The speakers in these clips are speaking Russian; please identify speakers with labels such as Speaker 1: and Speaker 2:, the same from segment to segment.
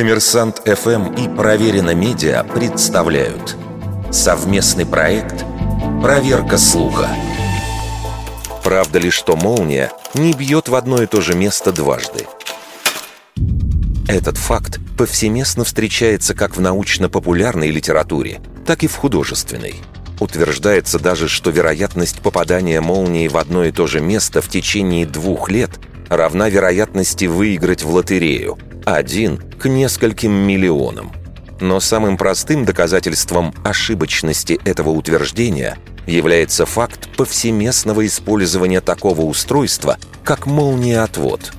Speaker 1: Коммерсант ФМ и Проверено Медиа представляют совместный проект «Проверка слуха». Правда ли, что молния не бьет в одно и то же место дважды? Этот факт повсеместно встречается как в научно-популярной литературе, так и в художественной. Утверждается даже, что вероятность попадания молнии в одно и то же место в течение двух лет равна вероятности выиграть в лотерею – один к нескольким миллионам. Но самым простым доказательством ошибочности этого утверждения является факт повсеместного использования такого устройства, как молниеотвод.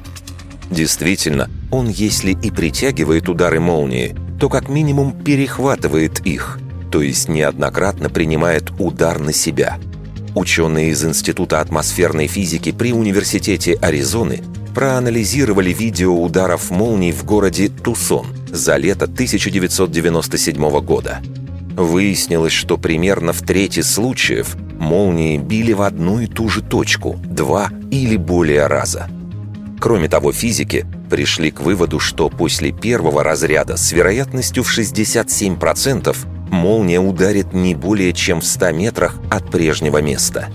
Speaker 1: Действительно, он, если и притягивает удары молнии, то как минимум перехватывает их, то есть неоднократно принимает удар на себя. Ученые из Института атмосферной физики при Университете Аризоны проанализировали видео ударов молний в городе Тусон за лето 1997 года. Выяснилось, что примерно в трети случаев молнии били в одну и ту же точку два или более раза. Кроме того, физики пришли к выводу, что после первого разряда с вероятностью в 67% молния ударит не более чем в 100 метрах от прежнего места.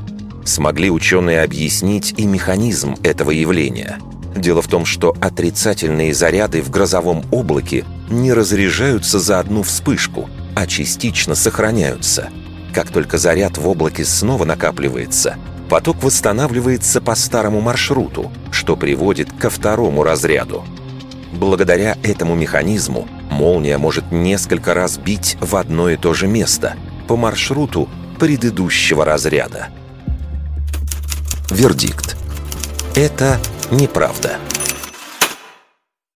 Speaker 1: Смогли ученые объяснить и механизм этого явления. Дело в том, что отрицательные заряды в грозовом облаке не разряжаются за одну вспышку, а частично сохраняются. Как только заряд в облаке снова накапливается, поток восстанавливается по старому маршруту, что приводит ко второму разряду. Благодаря этому механизму молния может несколько раз бить в одно и то же место по маршруту предыдущего разряда. Вердикт. Это неправда.